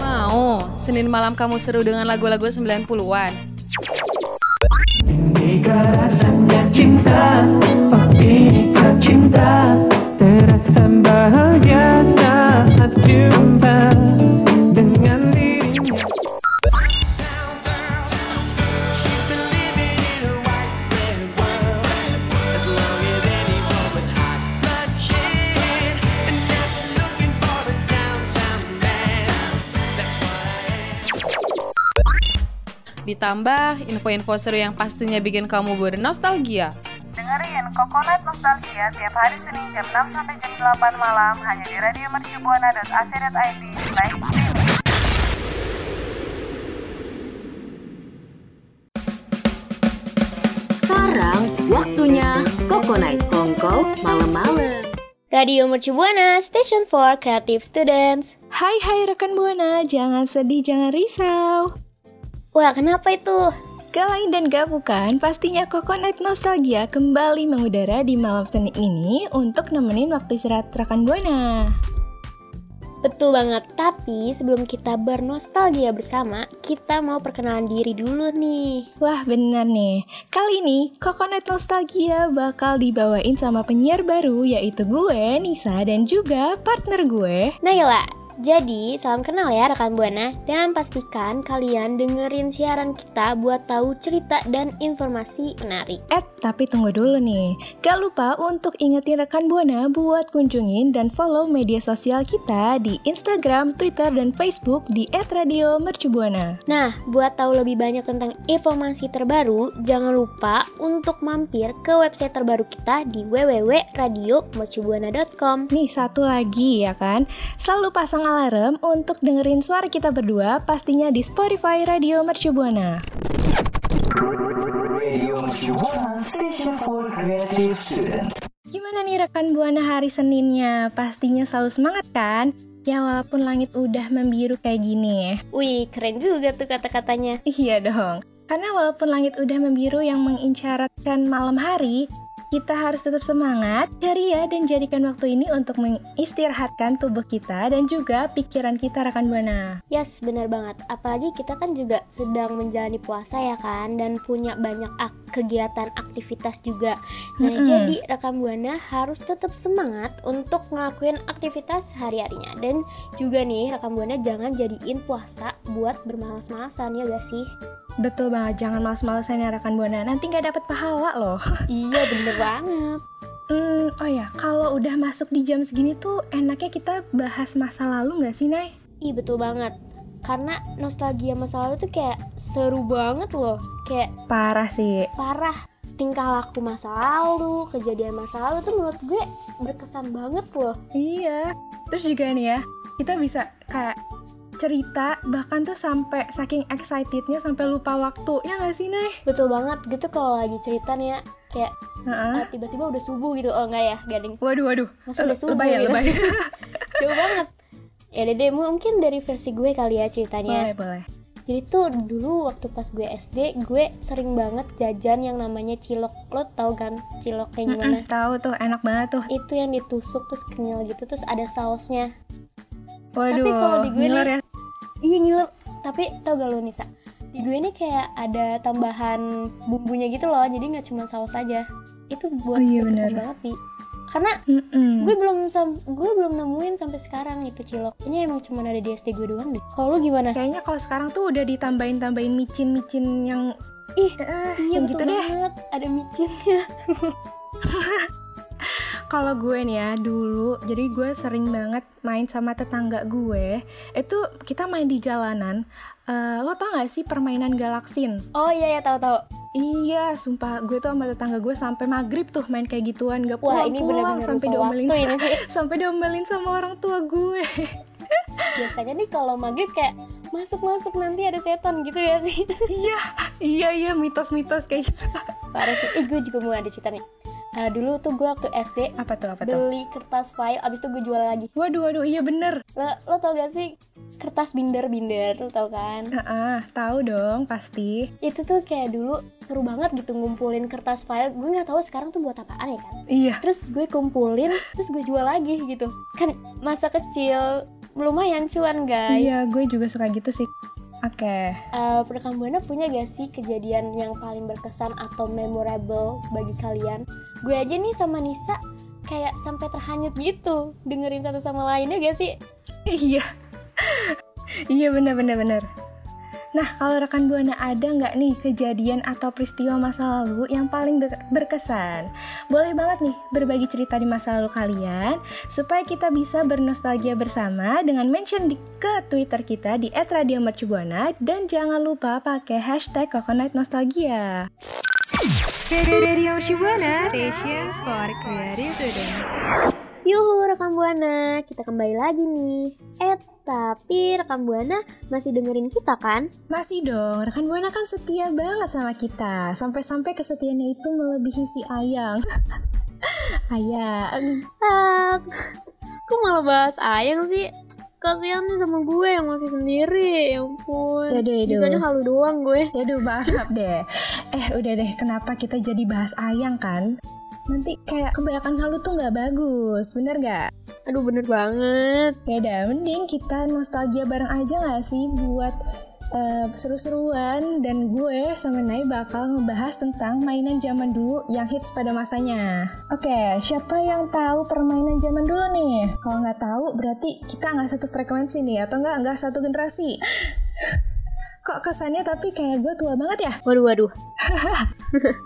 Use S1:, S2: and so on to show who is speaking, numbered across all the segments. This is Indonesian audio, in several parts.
S1: Mau, Senin malam kamu seru dengan lagu-lagu 90-an.
S2: Inikah rasanya cinta inikah cinta Terasa bahagia saat jumpa
S1: Ditambah info-info seru yang pastinya bikin kamu bernostalgia.
S3: Dengerin Coconut Nostalgia tiap hari Senin jam 6 sampai jam 8 malam hanya di radio mercubuana.ac.id slash streaming.
S4: Sekarang waktunya Coconut Kongko malam-malam.
S5: Radio Mercu Buana, Station for Creative Students.
S6: Hai hai rekan Buana, jangan sedih, jangan risau.
S5: Wah, kenapa itu?
S6: Gak lain dan gak bukan, pastinya Coconut Nostalgia kembali mengudara di malam Senin ini untuk nemenin waktu istirahat rekan Buana.
S5: Betul banget, tapi sebelum kita bernostalgia bersama, kita mau perkenalan diri dulu nih.
S6: Wah bener nih, kali ini Coconut Nostalgia bakal dibawain sama penyiar baru yaitu gue, Nisa, dan juga partner gue.
S5: Naila, jadi salam kenal ya rekan Buana dan pastikan kalian dengerin siaran kita buat tahu cerita dan informasi menarik.
S6: Eh, tapi tunggu dulu nih. Gak lupa untuk ingetin rekan Buana buat kunjungin dan follow media sosial kita di Instagram, Twitter, dan Facebook di @radiomercubuana.
S5: Nah, buat tahu lebih banyak tentang informasi terbaru, jangan lupa untuk mampir ke website terbaru kita di www.radiomercubuana.com.
S6: Nih satu lagi ya kan, selalu pasang alarm untuk dengerin suara kita berdua pastinya di Spotify Radio Mercu Buana.
S2: Radio Mercubuana Station for Creative Student
S6: Gimana nih rekan Buana hari Seninnya? Pastinya selalu semangat kan? Ya walaupun langit udah membiru kayak gini.
S5: Wih, keren juga tuh kata-katanya.
S6: Iya dong. Karena walaupun langit udah membiru yang mengisyaratkan malam hari, kita harus tetap semangat, ceria, dan jadikan waktu ini untuk mengistirahatkan tubuh kita dan juga pikiran kita rekan Buana.
S5: Yes, bener banget. Apalagi kita kan juga sedang menjalani puasa ya kan, dan punya banyak ak- kegiatan aktivitas juga. Nah,
S6: Mm-mm.
S5: jadi rekan Buana harus tetap semangat untuk ngelakuin aktivitas hari-harinya. Dan juga nih, rekan Buana jangan jadiin puasa buat bermalas-malasan ya gak sih?
S6: Betul banget, jangan males-malesan ya rekan Buana, nanti nggak dapat pahala loh.
S5: iya, bener banget.
S6: Hmm, oh ya, kalau udah masuk di jam segini tuh enaknya kita bahas masa lalu nggak sih, Nay?
S5: Ih, betul banget. Karena nostalgia masa lalu tuh kayak seru banget loh. Kayak
S6: Parah sih.
S5: parah tingkah laku masa lalu, kejadian masa lalu tuh menurut gue berkesan banget loh.
S6: Iya. Terus juga nih ya, kita bisa kayak cerita bahkan tuh sampai saking excitednya sampai lupa waktu ya nggak sih Nay?
S5: Betul banget gitu kalau lagi cerita nih ya kayak
S6: Heeh.
S5: ah, tiba-tiba udah subuh gitu. Oh enggak ya, gading.
S6: Waduh waduh.
S5: Masa udah subuh
S6: lebay ya
S5: gitu.
S6: lebay.
S5: Jauh banget. Ya deh, deh, mungkin dari versi gue kali ya ceritanya.
S6: boleh boleh.
S5: Jadi tuh dulu waktu pas gue SD, gue sering banget jajan yang namanya cilok. Lo tau kan cilok kayak gimana?
S6: Tahu tuh enak banget tuh.
S5: Itu yang ditusuk terus kenyal gitu, terus ada sausnya.
S6: Waduh.
S5: Tapi kalau di gue
S6: ngiler
S5: nih-
S6: ya.
S5: Iya ngiler. Tapi tau gak lo Nisa? Di gue ini kayak ada tambahan bumbunya gitu loh, jadi nggak cuma saus aja. Itu buat
S6: Oh iya, bener.
S5: banget sih. Karena
S6: Mm-mm.
S5: gue belum sam- gue belum nemuin sampai sekarang itu cilok. Ini emang cuma ada di SD gue doang deh. Kalau lu gimana?
S6: Kayaknya kalau sekarang tuh udah ditambahin-tambahin micin-micin yang
S5: Ih,
S6: eh,
S5: iya
S6: yang gitu deh.
S5: banget. Ada micinnya.
S6: Kalau gue nih ya dulu, jadi gue sering banget main sama tetangga gue. Itu kita main di jalanan. Eh, lo tau gak sih permainan galaksin?
S5: Oh iya ya tahu-tahu.
S6: Iya, sumpah gue tuh sama tetangga gue sampai maghrib tuh main kayak gituan, gak
S5: Wah,
S6: pulang
S5: ini
S6: pulang
S5: bener-bener
S6: sampai
S5: lupa
S6: diomelin, sampai diomelin sama orang tua gue.
S5: Biasanya nih kalau maghrib kayak masuk-masuk nanti ada setan gitu ya sih.
S6: iya, iya iya mitos-mitos kayak gitu.
S5: Parah sih. Eh gue juga mau ada cerita nih. Eh, dulu tuh gue waktu SD
S6: Apa tuh, apa tuh?
S5: beli kertas file, abis itu gue jual lagi.
S6: Waduh, waduh, iya bener.
S5: Lo, lo tau gak sih kertas binder-binder, lo tau kan?
S6: Heeh, tahu dong, pasti.
S5: Itu tuh kayak dulu seru banget gitu ngumpulin kertas file. Gue nggak tahu sekarang tuh buat apaan ya kan?
S6: Iya.
S5: Terus gue kumpulin, terus gue jual lagi gitu. Kan masa kecil lumayan cuan guys.
S6: Iya, gue juga suka gitu sih. Oke.
S5: Eh, rekan buana punya gak sih kejadian yang paling berkesan atau memorable bagi kalian? Gue aja nih sama Nisa kayak sampai terhanyut gitu dengerin satu sama lainnya gak sih?
S6: Iya. iya bener bener bener. Nah, kalau rekan Buana ada nggak nih kejadian atau peristiwa masa lalu yang paling ber- berkesan? Boleh banget nih berbagi cerita di masa lalu kalian supaya kita bisa bernostalgia bersama dengan mention di ke Twitter kita di @radiomercubuana dan jangan lupa pakai hashtag Coconut Nostalgia.
S1: Radio Shibuana, station for creative student.
S5: Yuhu rekan buana, kita kembali lagi nih. Eh, tapi rekan buana masih dengerin kita kan?
S6: Masih dong, rekan Buana kan setia banget sama kita. Sampai-sampai kesetiaannya itu melebihi si Ayang. Ayang.
S5: Ah, kok malah bahas ayang sih? Kasihan nih sama gue yang masih sendiri, ya ampun.
S6: Yaduh, yaduh.
S5: Bisanya halu doang gue.
S6: Yaduh, maaf deh. Eh, udah deh, kenapa kita jadi bahas Ayang kan? Nanti kayak kebanyakan halu tuh nggak bagus, bener nggak?
S5: Aduh bener banget.
S6: Ya udah, mending kita nostalgia bareng aja nggak sih buat eh, seru-seruan dan gue sama Nai bakal ngebahas tentang mainan zaman dulu yang hits pada masanya. Oke, siapa yang tahu permainan zaman dulu nih? Kalau nggak tahu berarti kita nggak satu frekuensi nih atau nggak nggak satu generasi. Kok kesannya tapi kayak gue tua banget ya?
S5: Waduh waduh.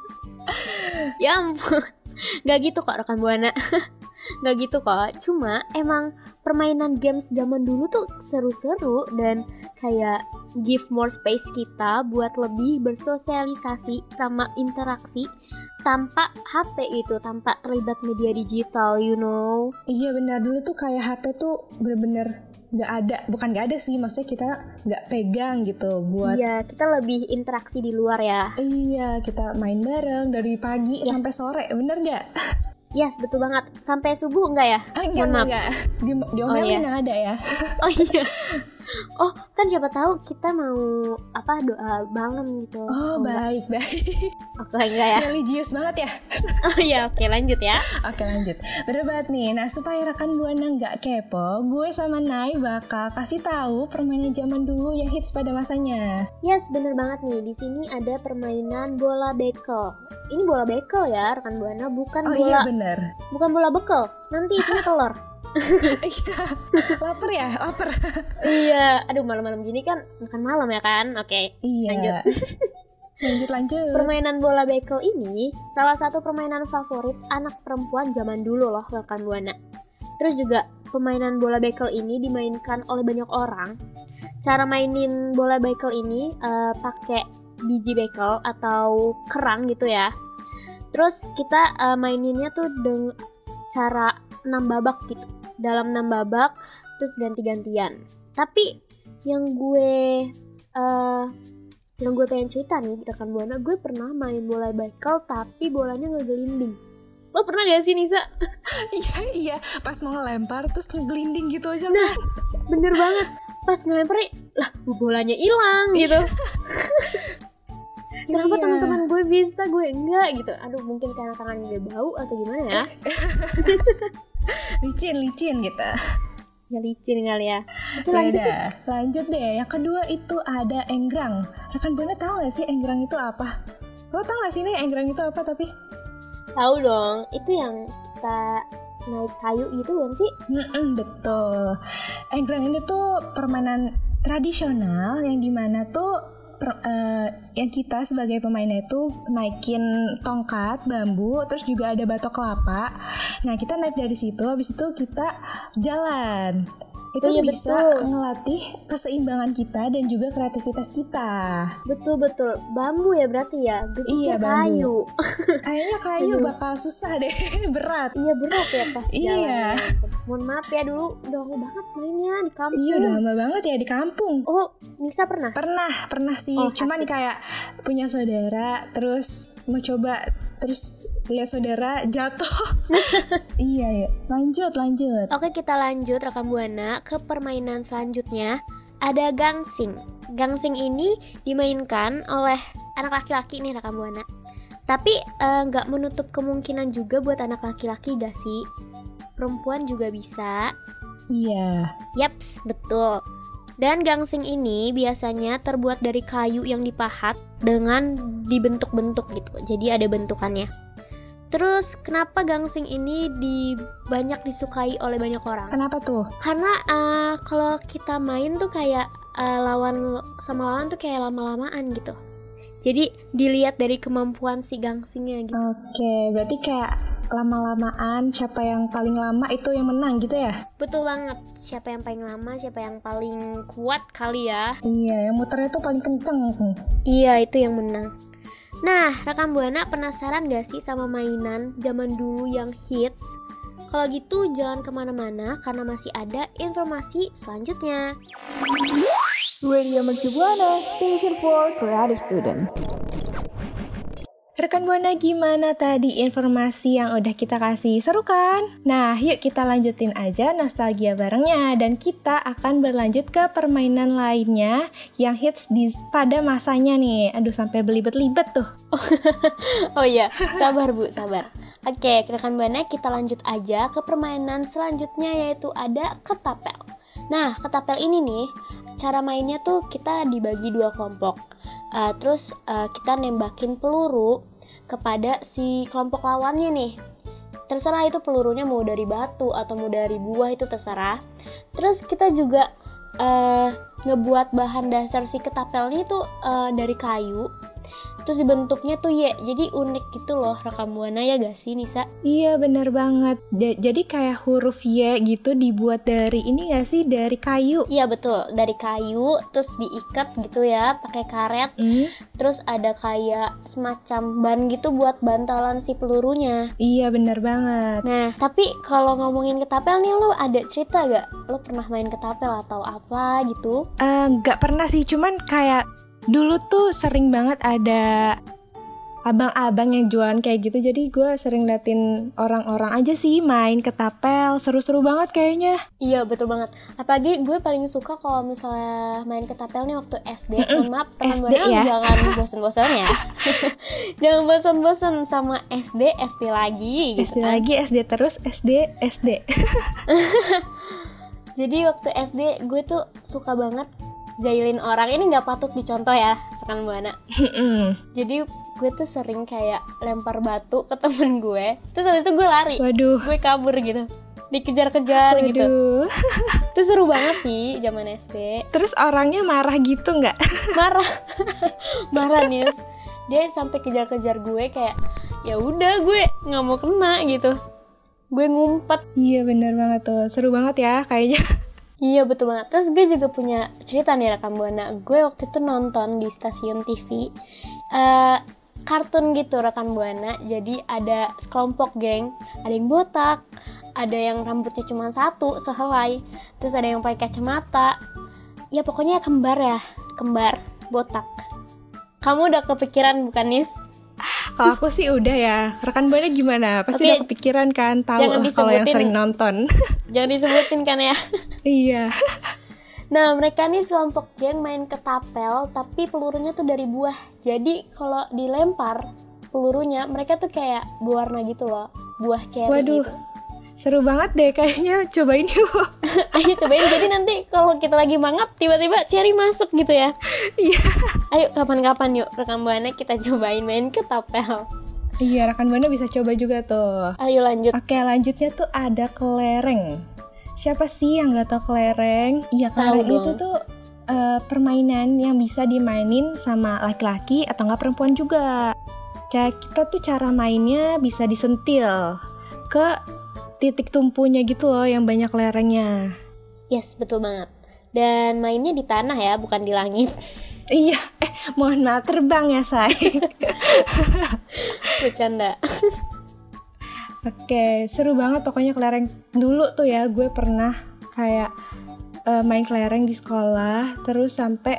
S5: ya ampun. Gak gitu kok rekan buana. Gak gitu kok. Cuma emang permainan games zaman dulu tuh seru-seru dan kayak give more space kita buat lebih bersosialisasi sama interaksi tanpa HP itu, tanpa terlibat media digital, you know.
S6: Iya benar dulu tuh kayak HP tuh bener-bener nggak ada, bukan nggak ada sih, maksudnya kita nggak pegang gitu buat
S5: Iya, kita lebih interaksi di luar ya.
S6: Iya, kita main bareng dari pagi
S5: Yes.
S6: sampai sore, bener nggak?
S5: Yes, betul banget. Sampai subuh enggak ya?
S6: Ah, enggak,
S5: Mohon
S6: enggak. Di, diomelin
S5: iya.
S6: yang ada ya.
S5: Oh iya. Oh, kan siapa tahu kita mau apa doa bangun gitu.
S6: Oh,
S5: enggak?
S6: baik, baik.
S5: Oke, enggak ya?
S6: Religius banget ya.
S5: Oh iya, oke lanjut ya.
S6: Oke, lanjut. Bener banget nih. Nah, supaya rekan Buana nggak kepo, gue sama Nai bakal kasih tahu permainan zaman dulu yang hits pada masanya.
S5: Yes, bener banget nih. Di sini ada permainan bola bekel. Ini bola bekel ya, rekan buana, bukan
S6: Oh
S5: bola
S6: iya, bener.
S5: bukan bola bekel. Nanti isinya telur.
S6: Iya. Lapar ya? Lapar.
S5: iya, aduh malam-malam gini kan makan malam ya kan? Oke.
S6: Iya.
S5: Lanjut.
S6: lanjut, lanjut.
S5: Permainan bola bekel ini salah satu permainan favorit anak perempuan zaman dulu loh rekan buana. Terus juga permainan bola bekel ini dimainkan oleh banyak orang. Cara mainin bola bekel ini eh, pakai biji bekel atau kerang gitu ya. Terus kita eh, maininnya tuh dengan cara 6 babak gitu. Dalam 6 babak terus ganti-gantian. Tapi yang gue eh yang gue pengen cerita nih rekan buana gue pernah main bola bekel tapi bolanya ngegelinding lo pernah gak sih Nisa
S6: Iya, iya. Pas mau ngelempar, terus ngegelinding gitu aja
S5: Nah. bener banget pas ngelempar lah bolanya hilang gitu kenapa
S6: Iya.
S5: teman-teman gue bisa gue enggak gitu aduh mungkin karena tangan gue bau atau gimana ya
S6: Licin, licin gitu.
S5: ya licin kali ya
S6: Ya
S5: lanjut Nis.
S6: lanjut deh. Yang kedua itu ada enggrang. Rekan Buana tahu gak sih enggrang itu apa? Lo tau gak sih nih enggrang itu apa tapi?
S5: tahu dong itu yang kita naik kayu gitu kan sih
S6: Mm-mm, betul. Enggrang ini tuh permainan tradisional yang di mana tuh eh, yang kita sebagai pemainnya itu naikin tongkat bambu, terus juga ada batok kelapa. Nah kita naik dari situ, habis itu kita jalan. Itu
S5: Iya,
S6: bisa
S5: betul.
S6: ngelatih keseimbangan kita dan juga kreativitas kita.
S5: betul betul bambu ya berarti ya gue
S6: Iya,
S5: kayu
S6: Kayaknya kayu
S5: Aduh.
S6: bakal susah deh, berat.
S5: Iya berat ya pas
S6: Iya.
S5: Mohon maaf ya dulu udah lama banget mainnya di kampung.
S6: Iya udah lama banget ya di kampung.
S5: Oh, Nisa pernah?
S6: Pernah, pernah sih.
S5: Oh,
S6: Cuman
S5: asik.
S6: kayak punya saudara, terus mau coba, terus lihat saudara jatuh. iya ya. Lanjut, lanjut.
S5: Oke kita lanjut rekam buana ke permainan selanjutnya ada gangsing. Gangsing ini dimainkan oleh anak laki-laki nih rekam buana. Tapi eh, nggak menutup kemungkinan juga buat anak laki-laki gak sih? Perempuan juga bisa.
S6: Iya.
S5: Yaps, betul. Dan gangsing ini biasanya terbuat dari kayu yang dipahat dengan dibentuk-bentuk gitu. Jadi ada bentukannya. Terus kenapa gangsing ini di banyak disukai oleh banyak orang?
S6: Kenapa tuh?
S5: Karena eh, kalau kita main tuh kayak eh, lawan sama lawan tuh kayak lama-lamaan gitu. Jadi dilihat dari kemampuan si gangsingnya gitu.
S6: Oke, berarti kayak lama-lamaan siapa yang paling lama itu yang menang gitu ya?
S5: Betul banget. Siapa yang paling lama, siapa yang paling kuat kali ya.
S6: Iya, yang muternya tuh paling kenceng.
S5: Iya, itu yang menang. Nah, rekam Buana penasaran gak sih sama mainan zaman dulu yang hits? Kalau gitu jangan ke mana-mana karena masih ada informasi selanjutnya.
S2: Radio Mercu Buana, Station for Creative Student.
S6: Rekan Buana gimana tadi informasi yang udah kita kasih? Seru kan? Nah, yuk kita lanjutin aja nostalgia barengnya dan kita akan berlanjut ke permainan lainnya yang hits di pada masanya nih. Aduh sampai belibet-libet tuh.
S5: Oh iya, sabar Bu, sabar. Oke, rekan Buana kita lanjut aja ke permainan selanjutnya yaitu ada ketapel. Nah, ketapel ini nih, cara mainnya tuh kita dibagi dua kelompok. Uh, terus uh, kita nembakin peluru kepada si kelompok lawannya nih. Terserah itu pelurunya mau dari batu atau mau dari buah itu terserah. Terus kita juga uh, ngebuat bahan dasar si ketapelnya itu uh, dari kayu. Terus dibentuknya tuh Y, jadi unik gitu loh rekam buana ya gak sih Nisa?
S6: Iya bener banget. Da- jadi kayak huruf Y gitu dibuat dari ini gak sih? Dari kayu.
S5: Iya betul, dari kayu terus diikat gitu ya pakai karet.
S6: Hmm?
S5: Terus ada kayak semacam ban gitu buat bantalan si pelurunya.
S6: Iya bener banget.
S5: Nah, tapi kalau ngomongin ketapel nih lo ada cerita gak? Lo pernah main ketapel atau apa gitu?
S6: Eh, Nggak pernah sih, cuman kayak dulu tuh sering banget ada abang-abang yang jualan kayak gitu. Jadi gue sering liatin orang-orang aja sih main ketapel. Seru-seru banget kayaknya.
S5: Iya betul banget. Apalagi gue paling suka kalau misalnya main ketapel nih waktu SD. Mohon maaf teman
S6: SD ya.
S5: jangan bosan-bosan ya. jangan bosan-bosan sama SD SD lagi gitu
S6: SD
S5: kan.
S6: lagi, SD terus, SD, SD.
S5: Jadi waktu SD gue tuh suka banget jahilin orang. Ini nggak patut dicontoh ya rekan buana. Jadi gue tuh sering kayak lempar batu ke temen gue. Terus habis itu gue lari.
S6: Waduh.
S5: Gue kabur gitu. Dikejar-kejar gitu. Itu seru banget sih zaman SD.
S6: Terus orangnya marah gitu nggak?
S5: marah marah Nius dia sampai kejar-kejar gue kayak ya udah gue nggak mau kena gitu gue ngumpet
S6: iya bener banget tuh. Seru banget ya kayaknya.
S5: Iya betul banget. Terus gue juga punya cerita nih rekam buana gue waktu itu nonton di stasiun TV eh kartun gitu rekan buana jadi ada sekelompok geng. Ada yang botak ada yang rambutnya cuma satu sehelai. Terus ada yang pakai kacamata. Ya pokoknya kembar ya. Kembar botak. Kamu udah kepikiran bukan Nis?
S6: Kalau aku sih udah ya. Rekan buana gimana? Pasti udah kepikiran kan tahu lah kalau yang sering nonton.
S5: Jangan disebutin kan ya.
S6: iya.
S5: Nah, mereka nih sekelompok geng main ketapel, tapi pelurunya tuh dari buah. Jadi kalau dilempar pelurunya, mereka tuh kayak berwarna gitu loh, buah cherry
S6: Waduh.
S5: gitu.
S6: Seru banget deh kayaknya. Cobain yuk.
S5: Ayo cobain, jadi nanti kalau kita lagi mangap, tiba-tiba cherry masuk gitu ya.
S6: Iya.
S5: Ayo kapan-kapan yuk, rekam buana kita cobain main ketapel.
S6: Iya, rekan buana bisa coba juga tuh.
S5: Ayo lanjut.
S6: Oke, lanjutnya tuh ada kelereng. Siapa sih yang gak tau kelereng? Iya, kelereng itu tuh eh, permainan yang bisa dimainin sama laki-laki atau nggak perempuan juga. Kayak kita tuh cara mainnya bisa disentil ke titik tumpunya gitu loh yang banyak lerengnya.
S5: Yes, betul banget. Dan mainnya di tanah ya, bukan di langit.
S6: Iya, eh mohon maaf terbang ya say.
S5: Bercanda.
S6: Oke, seru banget pokoknya kelereng. Dulu tuh ya gue pernah kayak eh, main kelereng di sekolah, terus sampai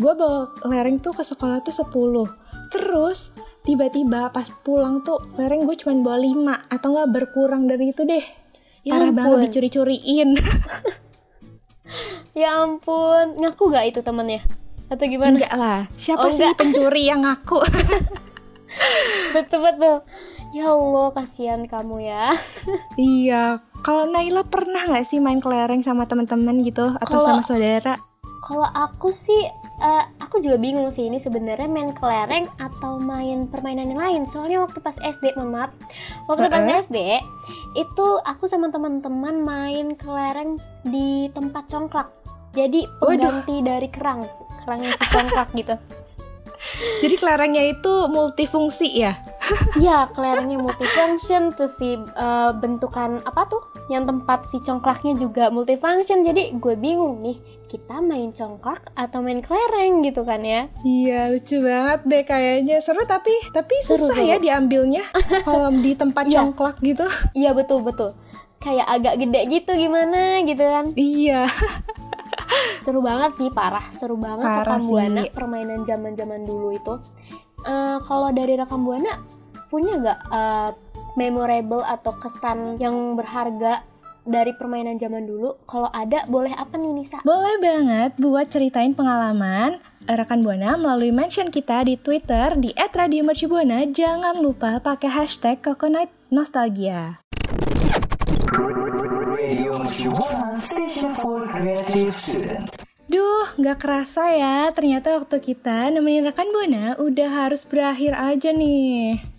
S6: gue bawa kelereng tuh ke sekolah tuh 10. Terus tiba-tiba pas pulang tuh kelereng gue cuma bawa 5 atau nggak berkurang dari itu deh.
S5: Ya
S6: Parah banget
S5: ampun.
S6: dicuri-curiin.
S5: Ya ampun, ngaku gak itu temennya? Atau gimana?
S6: Enggak lah. Siapa
S5: Oh,
S6: sih
S5: enggak.
S6: pencuri yang ngaku?
S5: Betul betul. Ya Allah, kasihan kamu ya.
S6: iya. Kalau Naila pernah nggak sih main kelereng sama teman-teman gitu atau
S5: Kalau-
S6: sama saudara?
S5: Kalau aku sih, eh, aku juga bingung sih ini sebenarnya main kelereng atau main permainan yang lain. Soalnya waktu pas SD, maaf, waktu pas
S6: Heeh.
S5: SD itu aku sama teman-teman main kelereng di tempat congklak. Jadi
S6: Waduh.
S5: pengganti dari kerang, kerangnya si congklak gitu.
S6: Jadi kelerengnya itu multifungsi ya?
S5: Iya, kelerengnya multifunction, terus si eh, bentukan apa tuh? Yang tempat si congklaknya juga multifunction. Jadi gue bingung nih, kita main congklak atau main kelereng gitu kan ya?
S6: Iya lucu banget deh kayaknya seru tapi tapi
S5: Seru,
S6: susah
S5: seru.
S6: ya diambilnya kalau di tempat
S5: Iya.
S6: congklak gitu.
S5: Iya betul betul. Kayak agak gede gitu gimana gitu kan?
S6: Iya.
S5: Seru banget sih, parah. Seru banget
S6: Parah
S5: rekam buana permainan zaman-zaman dulu itu. Eh, kalau dari rekam buana punya nggak eh, memorable atau kesan yang berharga dari permainan zaman dulu? Kalau ada, boleh apa nih Nisa?
S6: Boleh banget buat ceritain pengalaman eh, rekan Buana melalui mention kita di Twitter di @radiomercubuana. Jangan lupa pakai hashtag Coconut Nostalgia. Duh, nggak kerasa ya. Ternyata waktu kita nemenin rekan Buana udah harus berakhir aja nih.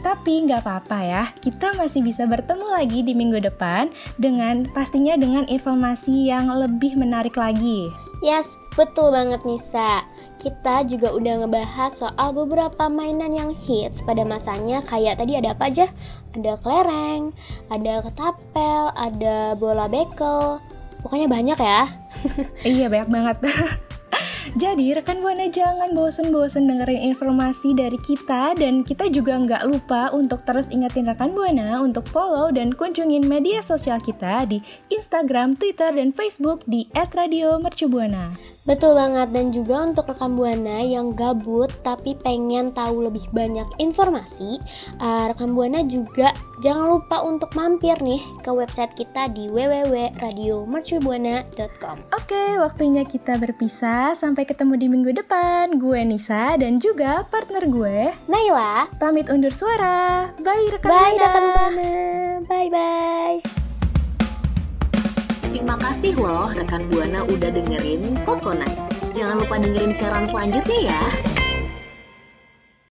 S6: Tapi nggak apa-apa ya, kita masih bisa bertemu lagi di minggu depan dengan pastinya dengan informasi yang lebih menarik lagi.
S5: Yes, betul banget Nisa. Kita juga udah ngebahas soal beberapa mainan yang hits pada masanya kayak tadi ada apa aja? Ada kelereng, ada ketapel, ada bola bekel. Pokoknya banyak ya.
S6: Iya banyak banget. Jadi rekan buana jangan bosen-bosen dengerin informasi dari kita dan kita juga nggak lupa untuk terus ingetin rekan buana untuk follow dan kunjungin media sosial kita di Instagram, Twitter, dan Facebook di @radiomercubuana.
S5: Betul banget dan juga untuk rekan buana yang gabut tapi pengen tahu lebih banyak informasi, eh, rekan buana juga jangan lupa untuk mampir nih ke website kita di www.radiomercubuana.com.
S6: Oke, waktunya kita berpisah. Sampai ketemu di minggu depan. Gue Nisa dan juga partner gue
S5: Naila,
S6: pamit undur suara. Bye rekan
S5: bye
S6: buana.
S5: rekan buana, bye bye.
S4: Terima kasih loh rekan Buana udah dengerin Coconut. Jangan lupa dengerin siaran selanjutnya ya.